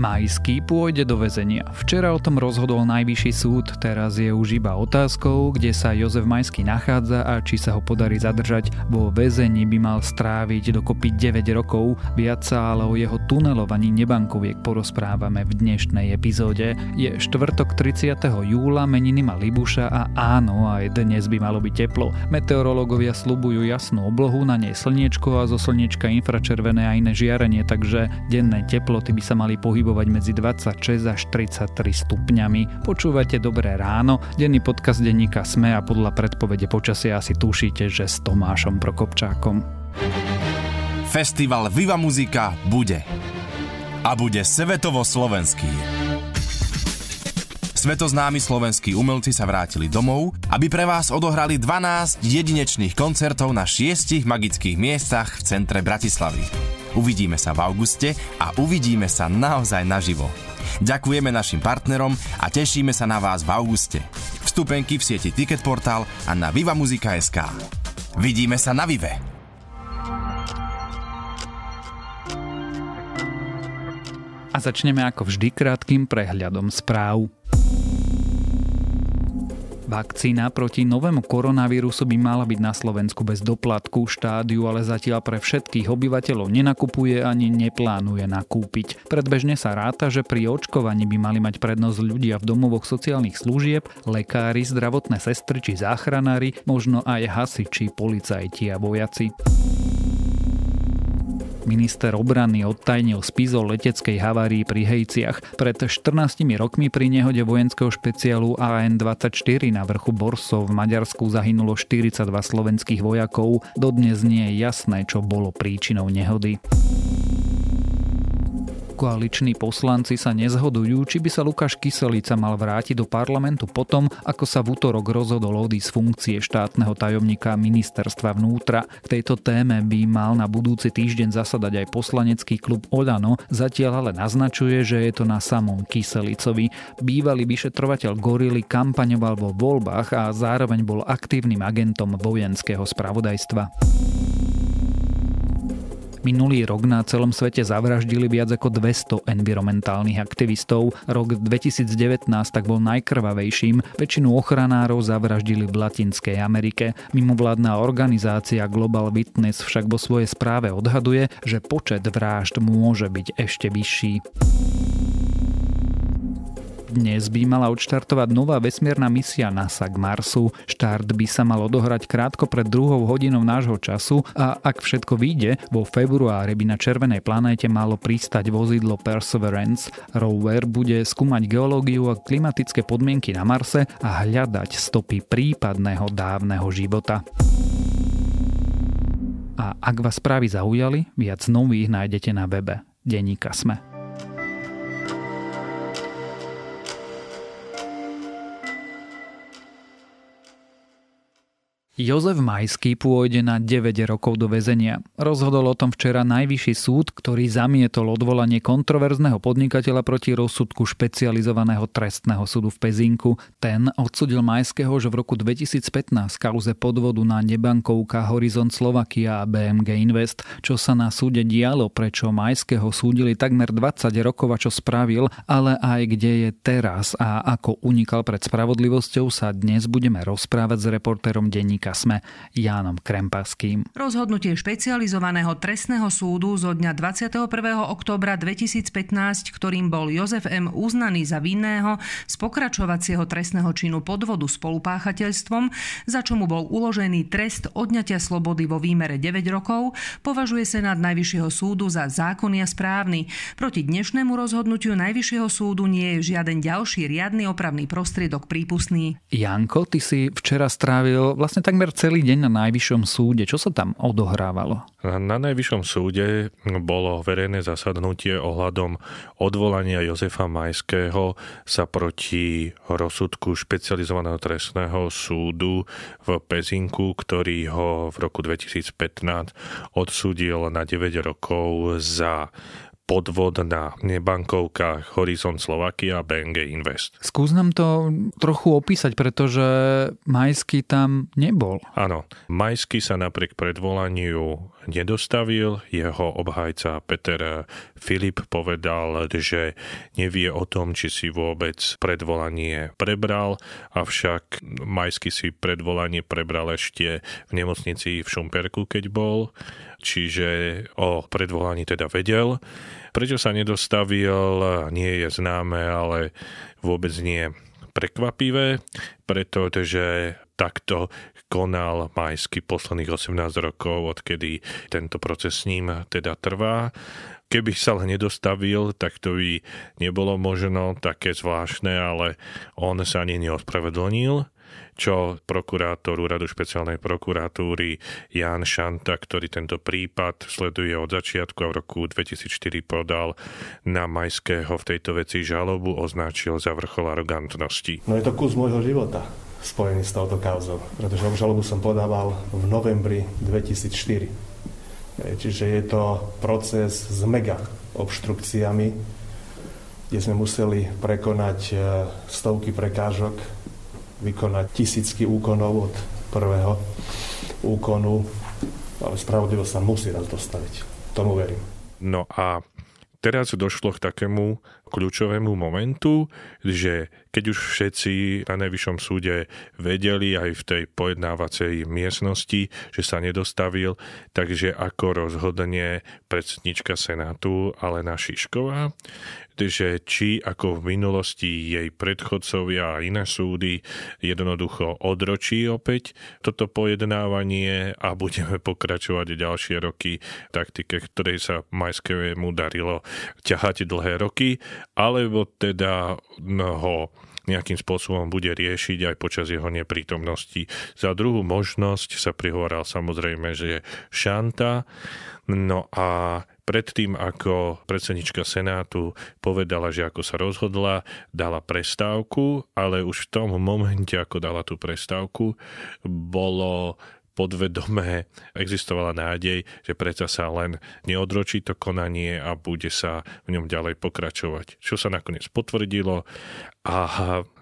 Majský pôjde do väzenia. Včera o tom rozhodol najvyšší súd, teraz je už iba otázkou, kde sa Jozef Majský nachádza a či sa ho podarí zadržať. Vo väzení by mal stráviť dokopy 9 rokov, viac sa ale o jeho tunelovaní nebankoviek porozprávame v dnešnej epizóde. Je štvrtok 30. júla, meniny má Libuša a áno, aj dnes by malo byť teplo. Meteorológovia slubujú jasnú oblohu, na nej slniečko a zo slniečka infračervené a iné žiarenie, takže denné teploty by sa mali pohybovať pohybovať medzi 26 až 33 stupňami. Počúvate Dobré ráno, denný podcast denníka Sme a podľa predpovede počasia asi tušíte, že s Tomášom Prokopčákom. Festival Viva Muzika bude. A bude svetovo-slovenský. Svetoznámi slovenskí umelci sa vrátili domov, aby pre vás odohrali 12 jedinečných koncertov na šiestich magických miestach v centre Bratislavy. Uvidíme sa v auguste a uvidíme sa naozaj naživo. Ďakujeme našim partnerom a tešíme sa na vás v auguste. Vstupenky v sieti Ticketportal a na vivamuzika.sk. Vidíme sa na Vive! A začneme ako vždy krátkým prehľadom správ. Vakcína proti novému koronavírusu by mala byť na Slovensku bez doplatku. Štádiu ale zatiaľ pre všetkých obyvateľov nenakupuje ani neplánuje nakúpiť. Predbežne sa ráta, že pri očkovaní by mali mať prednosť ľudia v domovoch sociálnych služieb, lekári, zdravotné sestry či záchranári, možno aj hasiči, policajti a vojaci. Minister obrany odtajnil spis o leteckej havárii pri Hejciach. Pred 14 rokmi pri nehode vojenského špeciálu AN-24 na vrchu Borsov v Maďarsku zahynulo 42 slovenských vojakov. Dodnes nie je jasné, čo bolo príčinou nehody koaliční poslanci sa nezhodujú, či by sa Lukáš Kyselica mal vrátiť do parlamentu potom, ako sa v útorok rozhodol odísť z funkcie štátneho tajomníka ministerstva vnútra. K tejto téme by mal na budúci týždeň zasadať aj poslanecký klub Olano, zatiaľ ale naznačuje, že je to na samom Kyselicovi. Bývalý vyšetrovateľ Gorily kampaňoval vo voľbách a zároveň bol aktívnym agentom vojenského spravodajstva. Minulý rok na celom svete zavraždili viac ako 200 environmentálnych aktivistov. Rok 2019 tak bol najkrvavejším. Väčšinu ochranárov zavraždili v Latinskej Amerike. Mimovládna organizácia Global Witness však vo svojej správe odhaduje, že počet vražd môže byť ešte vyšší. Dnes by mala odštartovať nová vesmierna misia NASA k Marsu. Štart by sa mal odohrať krátko pred druhou hodinou nášho času a ak všetko vyjde, vo februári by na červenej planéte malo pristať vozidlo Perseverance. Rover bude skúmať geológiu a klimatické podmienky na Marse a hľadať stopy prípadného dávneho života. A ak vás správy zaujali, viac nových nájdete na webe Deníka Sme. Jozef Majský pôjde na 9 rokov do väzenia. Rozhodol o tom včera najvyšší súd, ktorý zamietol odvolanie kontroverzného podnikateľa proti rozsudku špecializovaného trestného súdu v Pezinku. Ten odsudil Majského, že v roku 2015 kauze podvodu na nebankovka Horizont Slovakia a BMG Invest, čo sa na súde dialo, prečo Majského súdili takmer 20 rokov a čo spravil, ale aj kde je teraz a ako unikal pred spravodlivosťou sa dnes budeme rozprávať s reportérom denníka denníka SME Jánom Krempaským. Rozhodnutie špecializovaného trestného súdu zo dňa 21. októbra 2015, ktorým bol Jozef M. uznaný za vinného z pokračovacieho trestného činu podvodu spolupáchateľstvom, za čo mu bol uložený trest odňatia slobody vo výmere 9 rokov, považuje Senát Najvyššieho súdu za zákonný a správny. Proti dnešnému rozhodnutiu Najvyššieho súdu nie je žiaden ďalší riadny opravný prostriedok prípustný. Janko, ty si včera strávil vlastne tak takmer celý deň na Najvyššom súde. Čo sa tam odohrávalo? Na Najvyššom súde bolo verejné zasadnutie ohľadom odvolania Jozefa Majského sa proti rozsudku špecializovaného trestného súdu v Pezinku, ktorý ho v roku 2015 odsúdil na 9 rokov za podvod na nebankovkách Horizon Slovakia a BNG Invest. Skús nám to trochu opísať, pretože Majský tam nebol. Áno, Majský sa napriek predvolaniu nedostavil. Jeho obhajca Peter Filip povedal, že nevie o tom, či si vôbec predvolanie prebral, avšak Majský si predvolanie prebral ešte v nemocnici v Šumperku, keď bol, čiže o predvolaní teda vedel. Prečo sa nedostavil, nie je známe, ale vôbec nie prekvapivé, pretože takto konal Majsky posledných 18 rokov, odkedy tento proces s ním teda trvá. Keby sa len nedostavil, tak to by nebolo možno také zvláštne, ale on sa ani neospravedlnil čo prokurátor úradu špeciálnej prokuratúry Jan Šanta, ktorý tento prípad sleduje od začiatku a v roku 2004 podal na Majského v tejto veci žalobu, označil za vrchol arogantnosti. No je to kus môjho života spojený s touto kauzou, pretože obžalobu som podával v novembri 2004. Čiže je to proces s mega obštrukciami, kde sme museli prekonať e, stovky prekážok, vykonať tisícky úkonov od prvého úkonu, ale spravodlivosť sa musí raz dostaviť. Tomu verím. No a teraz došlo k takému kľúčovému momentu, že keď už všetci na Najvyššom súde vedeli aj v tej pojednávacej miestnosti, že sa nedostavil, takže ako rozhodne predsednička Senátu Alena Šišková, že či ako v minulosti jej predchodcovia a iné súdy jednoducho odročí opäť toto pojednávanie a budeme pokračovať ďalšie roky v taktike, ktorej sa Majskému darilo ťahať dlhé roky alebo teda ho nejakým spôsobom bude riešiť aj počas jeho neprítomnosti. Za druhú možnosť sa prihovoral samozrejme, že je Šanta. No a predtým, ako predsednička Senátu povedala, že ako sa rozhodla, dala prestávku, ale už v tom momente, ako dala tú prestávku, bolo podvedome existovala nádej, že predsa sa len neodročí to konanie a bude sa v ňom ďalej pokračovať. Čo sa nakoniec potvrdilo a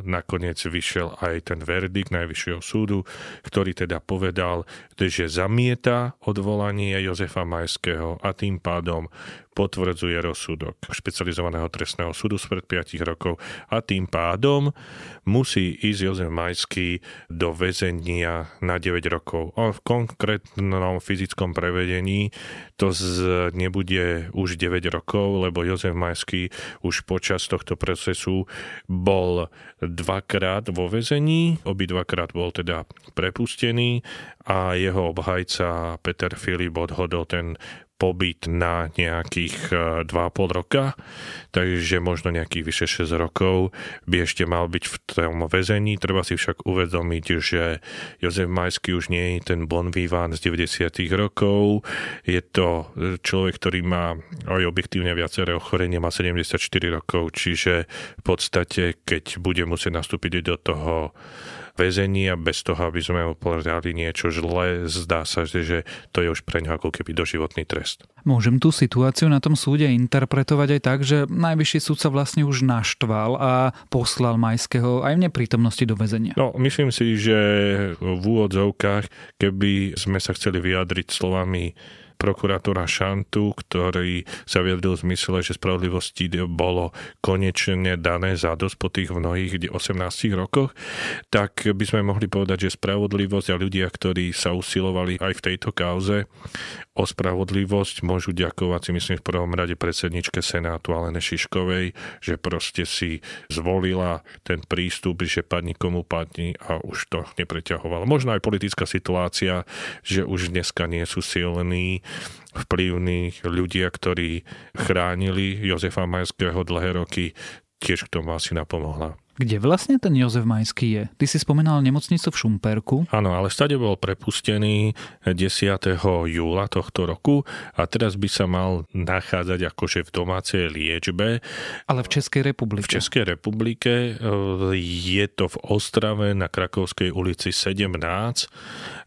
nakoniec vyšiel aj ten verdikt Najvyššieho súdu, ktorý teda povedal, že zamieta odvolanie Jozefa Majského a tým pádom potvrdzuje rozsudok špecializovaného trestného súdu spred 5 rokov a tým pádom musí ísť Jozef Majský do väzenia na 9 rokov. On v konkrétnom fyzickom prevedení to z, nebude už 9 rokov, lebo Jozef Majský už počas tohto procesu bol dvakrát vo väzení, obidvakrát bol teda prepustený a jeho obhajca Peter Filip odhodol ten pobyt na nejakých 2,5 e, roka, takže možno nejakých vyše 6 rokov by ešte mal byť v tom väzení. Treba si však uvedomiť, že Jozef Majský už nie je ten bon vivant z 90 rokov. Je to človek, ktorý má aj objektívne viaceré ochorenie, má 74 rokov, čiže v podstate, keď bude musieť nastúpiť do toho väzenia bez toho, aby sme mu povedali niečo zlé. Zdá sa, že to je už pre ňo ako keby doživotný trest. Môžem tú situáciu na tom súde interpretovať aj tak, že najvyšší súd sa vlastne už naštval a poslal Majského aj v neprítomnosti do väzenia. No, myslím si, že v úvodzovkách, keby sme sa chceli vyjadriť slovami prokurátora Šantu, ktorý sa vyjadril v zmysle, že spravodlivosti bolo konečne dané za dosť po tých mnohých 18 rokoch, tak by sme mohli povedať, že spravodlivosť a ľudia, ktorí sa usilovali aj v tejto kauze o spravodlivosť, môžu ďakovať si myslím v prvom rade predsedničke Senátu Alene Šiškovej, že proste si zvolila ten prístup, že padni komu padni a už to nepreťahovalo. Možno aj politická situácia, že už dneska nie sú silní vplyvní ľudia, ktorí chránili Jozefa Majského dlhé roky, tiež k tomu asi napomohla. Kde vlastne ten Jozef Majský je? Ty si spomenal nemocnicu v Šumperku. Áno, ale stade bol prepustený 10. júla tohto roku a teraz by sa mal nachádzať akože v domácej liečbe. Ale v Českej republike. V Českej republike e, je to v Ostrave na Krakovskej ulici 17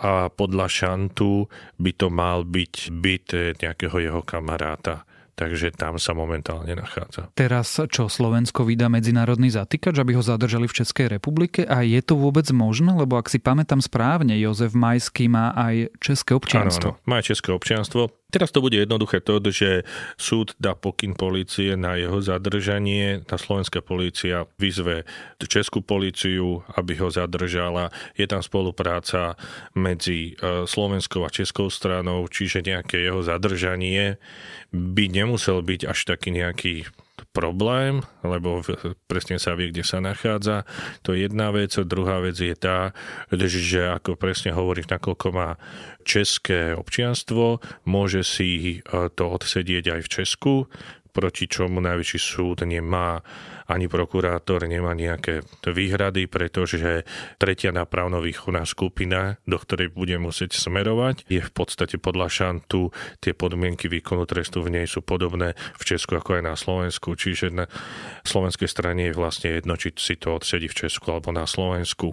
a podľa šantu by to mal byť byt nejakého jeho kamaráta takže tam sa momentálne nachádza. Teraz čo Slovensko vydá medzinárodný zatýkač, aby ho zadržali v Českej republike a je to vôbec možné? Lebo ak si pamätám správne, Jozef Majský má aj české občianstvo. Áno, áno, má české občianstvo. Teraz to bude jednoduché to, že súd dá pokyn policie na jeho zadržanie. Tá slovenská polícia vyzve českú políciu, aby ho zadržala. Je tam spolupráca medzi e, slovenskou a českou stranou, čiže nejaké jeho zadržanie by nemusel byť až taký nejaký problém, lebo presne sa vie, kde sa nachádza. To je jedna vec. Druhá vec je tá, že ako presne hovoríš, nakoľko má české občianstvo, môže si e, to odsedieť aj v Česku, proti čomu najvyšší súd nemá ani prokurátor nemá nejaké výhrady, pretože tretia nápravno-výchovná skupina, do ktorej bude musieť smerovať, je v podstate podľa šantu tie podmienky výkonu trestu v nej sú podobné v Česku ako aj na Slovensku, čiže na slovenskej strane je vlastne jedno, či si to odsedí v Česku alebo na Slovensku.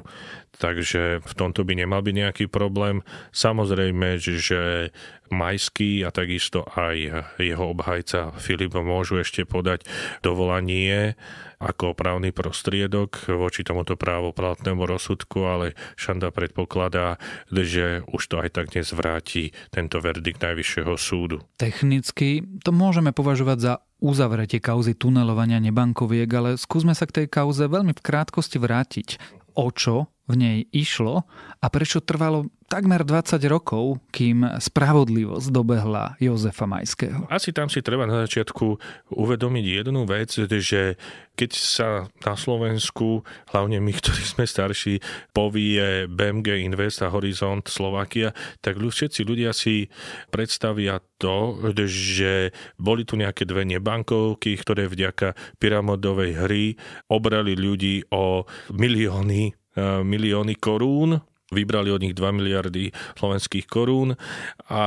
Takže v tomto by nemal byť nejaký problém. Samozrejme, že Majský a takisto aj jeho obhajca Filip môžu ešte podať dovolanie ako právny prostriedok voči tomuto právoplatnému rozsudku, ale Šanda predpokladá, že už to aj tak nezvráti tento verdikt Najvyššieho súdu. Technicky to môžeme považovať za uzavretie kauzy tunelovania nebankoviek, ale skúsme sa k tej kauze veľmi v krátkosti vrátiť. O čo v nej išlo a prečo trvalo takmer 20 rokov, kým spravodlivosť dobehla Jozefa Majského. Asi tam si treba na začiatku uvedomiť jednu vec, že keď sa na Slovensku, hlavne my, ktorí sme starší, povie BMG Invest a Horizont Slovakia, tak všetci ľudia si predstavia to, že boli tu nejaké dve nebankovky, ktoré vďaka pyramidovej hry obrali ľudí o milióny milióny korún vybrali od nich 2 miliardy slovenských korún a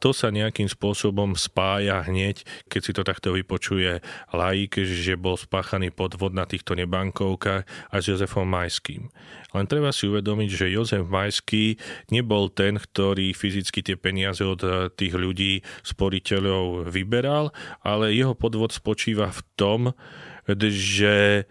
to sa nejakým spôsobom spája hneď, keď si to takto vypočuje laik, že bol spáchaný podvod na týchto nebankovkách a s Jozefom Majským. Len treba si uvedomiť, že Jozef Majský nebol ten, ktorý fyzicky tie peniaze od tých ľudí, sporiteľov vyberal, ale jeho podvod spočíva v tom, že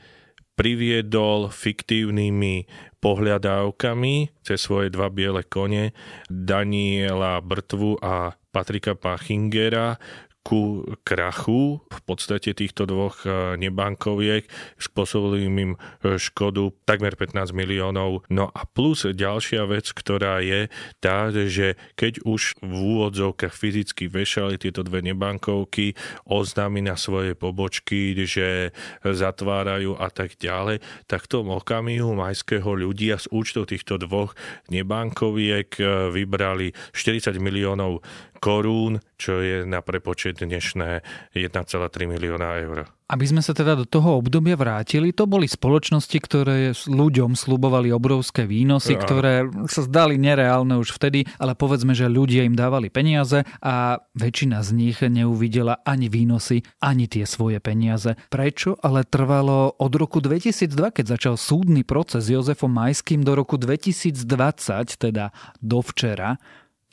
priviedol fiktívnymi pohľadávkami cez svoje dva biele kone Daniela Brtvu a Patrika Pachingera, ku krachu v podstate týchto dvoch e, nebankoviek, spôsobili im škodu takmer 15 miliónov. No a plus ďalšia vec, ktorá je tá, že keď už v úvodzovkách fyzicky vešali tieto dve nebankovky, oznámi na svoje pobočky, že zatvárajú a tak ďalej, tak v tom okamihu majského ľudia z účtov týchto dvoch nebankoviek e, vybrali 40 miliónov korún, čo je na prepočet dnešné 1,3 milióna eur. Aby sme sa teda do toho obdobia vrátili, to boli spoločnosti, ktoré ľuďom slubovali obrovské výnosy, ktoré sa zdali nereálne už vtedy, ale povedzme, že ľudia im dávali peniaze a väčšina z nich neuvidela ani výnosy, ani tie svoje peniaze. Prečo? Ale trvalo od roku 2002, keď začal súdny proces s Jozefom Majským do roku 2020, teda do včera,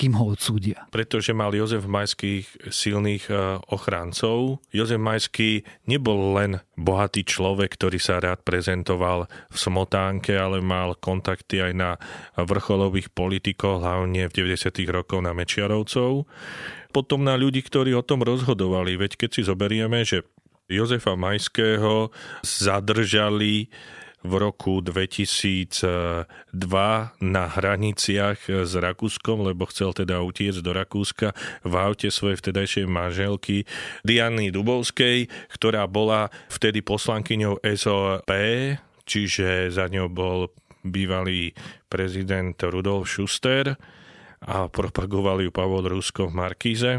kým ho odsúdia. Pretože mal Jozef Majských silných e, ochráncov. Jozef Majský nebol len bohatý človek, ktorý sa rád prezentoval v smotánke, ale mal kontakty aj na vrcholových politikov, hlavne v 90. rokoch na Mečiarovcov. Potom na ľudí, ktorí o tom rozhodovali. Veď keď si zoberieme, že Jozefa Majského zadržali v roku 2002 na hraniciach s Rakúskom, lebo chcel teda utiecť do Rakúska v aute svojej vtedajšej manželky Diany Dubovskej, ktorá bola vtedy poslankyňou SOP, čiže za ňou bol bývalý prezident Rudolf Schuster a propagoval ju Pavol Rusko v Markíze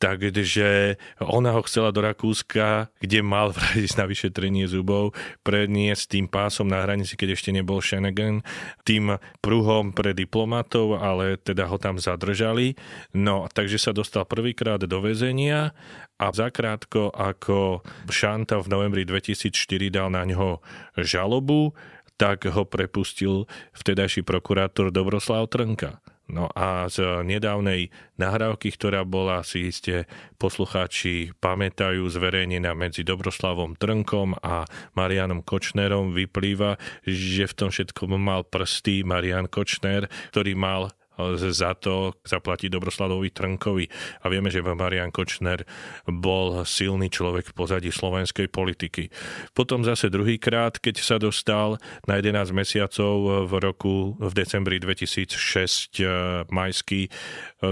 takže ona ho chcela do Rakúska, kde mal ísť na vyšetrenie zubov, predniesť tým pásom na hranici, keď ešte nebol Schengen, tým pruhom pre diplomatov, ale teda ho tam zadržali. No, takže sa dostal prvýkrát do väzenia a zakrátko ako Šanta v novembri 2004 dal na ňo žalobu, tak ho prepustil vtedajší prokurátor Dobroslav Trnka. No a z nedávnej nahrávky, ktorá bola, si iste poslucháči pamätajú, zverejnená medzi Dobroslavom Trnkom a Marianom Kočnerom, vyplýva, že v tom všetkom mal prsty Marian Kočner, ktorý mal za to zaplatí Dobroslavovi Trnkovi. A vieme, že Marian Kočner bol silný človek v pozadí slovenskej politiky. Potom zase druhýkrát, keď sa dostal na 11 mesiacov v roku v decembri 2006 eh, majský eh,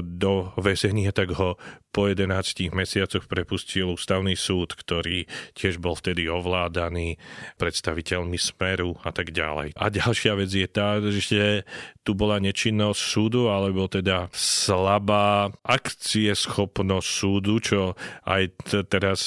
do väzenia, tak ho po 11 mesiacoch prepustil ústavný súd, ktorý tiež bol vtedy ovládaný predstaviteľmi Smeru a tak ďalej. A ďalšia vec je tá, že tu bola nečinnosť súdu, alebo teda slabá akcie schopnosť súdu, čo aj t- teraz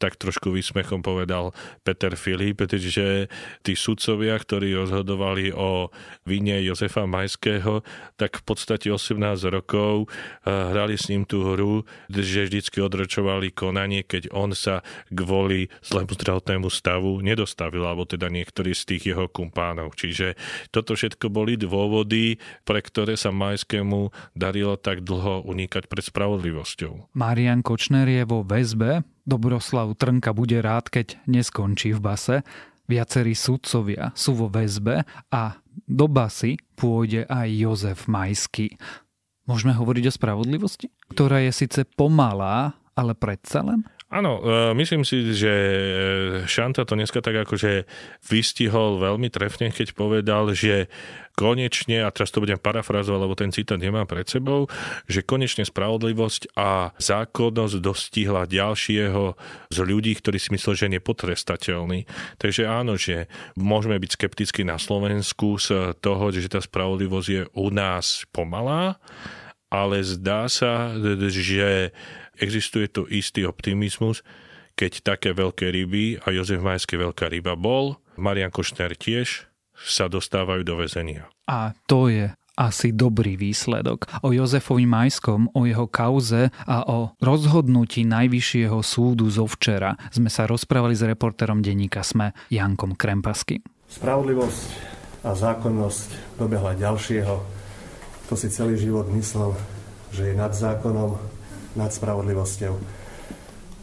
tak trošku výsmechom povedal Peter Filip, že tí sudcovia, ktorí rozhodovali o vine Jozefa Majského, tak v podstate 18 rokov eh, hrali s ním tú hru, že vždycky odročovali konanie, keď on sa kvôli zlému zdravotnému stavu nedostavil, alebo teda niektorý z tých jeho kumpánov. Čiže toto všetko boli dôvody, pre ktoré sa Majskému darilo tak dlho unikať pred spravodlivosťou. Marian Kočner je vo väzbe, Dobroslav Trnka bude rád, keď neskončí v base. Viacerí sudcovia sú vo väzbe a do basy pôjde aj Jozef Majský. Môžeme hovoriť o spravodlivosti, ktorá je síce pomalá, ale predsa len? Áno, e, myslím si, že Šanta to dneska tak akože vystihol veľmi trefne, keď povedal, že konečne, a teraz to budem parafrazovať, lebo ten citát nemám pred sebou, že konečne spravodlivosť a zákonnosť dostihla ďalšieho z ľudí, ktorí si mysleli, že je nepotrestateľný. Takže áno, že môžeme byť skeptickí na Slovensku z toho, že tá spravodlivosť je u nás pomalá, ale zdá sa, že existuje tu istý optimizmus, keď také veľké ryby, a Jozef Majský veľká ryba bol, Marian Košner tiež, sa dostávajú do väzenia. A to je asi dobrý výsledok. O Jozefovi Majskom, o jeho kauze a o rozhodnutí Najvyššieho súdu zo včera sme sa rozprávali s reportérom denníka SME Jankom Krempasky. Spravodlivosť a zákonnosť dobehla ďalšieho, kto si celý život myslel, že je nad zákonom, nad spravodlivosťou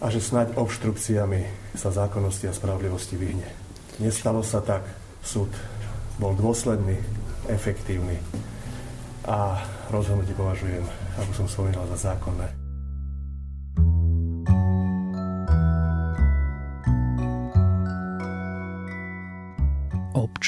a že snáď obštrukciami sa zákonnosti a spravodlivosti vyhne. Nestalo sa tak. Súd bol dôsledný, efektívny a rozhodnutie považujem, ako som spomínal, za zákonné.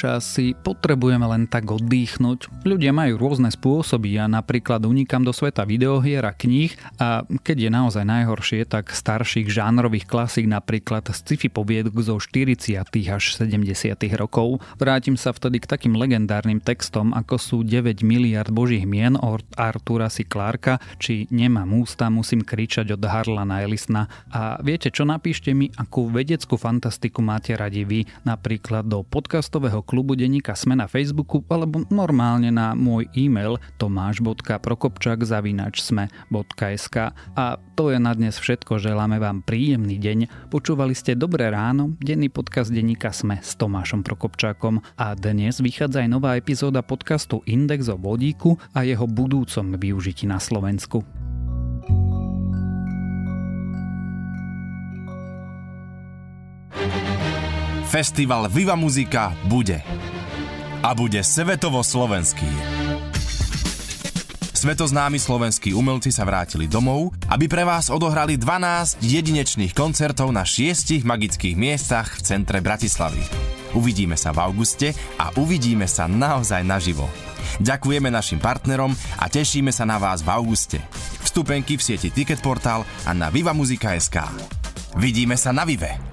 Občas si potrebujeme len tak oddychnúť. Ľudia majú rôzne spôsoby. Ja napríklad unikam do sveta videohier a kníh a keď je naozaj najhoršie, tak starších žánrových klasík napríklad sci-fi poviedok zo 40. až 70. rokov. Vrátim sa vtedy k takým legendárnym textom, ako sú 9 miliard božích mien od Artura C. Clarka, či Nemám ústa, musím kričať od Harlana Ellisna. A viete čo, napíšte mi, akú vedeckú fantastiku máte radi vy, napríklad do podcastového klubu denníka Sme na Facebooku alebo normálne na môj e-mail tomáš.prokopčak.sme.sk A to je na dnes všetko. Želáme vám príjemný deň. Počúvali ste Dobré ráno, denný podcast denníka Sme s Tomášom Prokopčákom a dnes vychádza aj nová epizóda podcastu Index o vodíku a jeho budúcom využití na Slovensku. Festival Viva Muzika bude. A bude svetovo slovenský. Svetoznámi slovenskí umelci sa vrátili domov, aby pre vás odohrali 12 jedinečných koncertov na šiestich magických miestach v centre Bratislavy. Uvidíme sa v auguste a uvidíme sa naozaj naživo. Ďakujeme našim partnerom a tešíme sa na vás v auguste. Vstupenky v sieti Ticketportal a na vivamuzika.sk. Vidíme sa na Vive!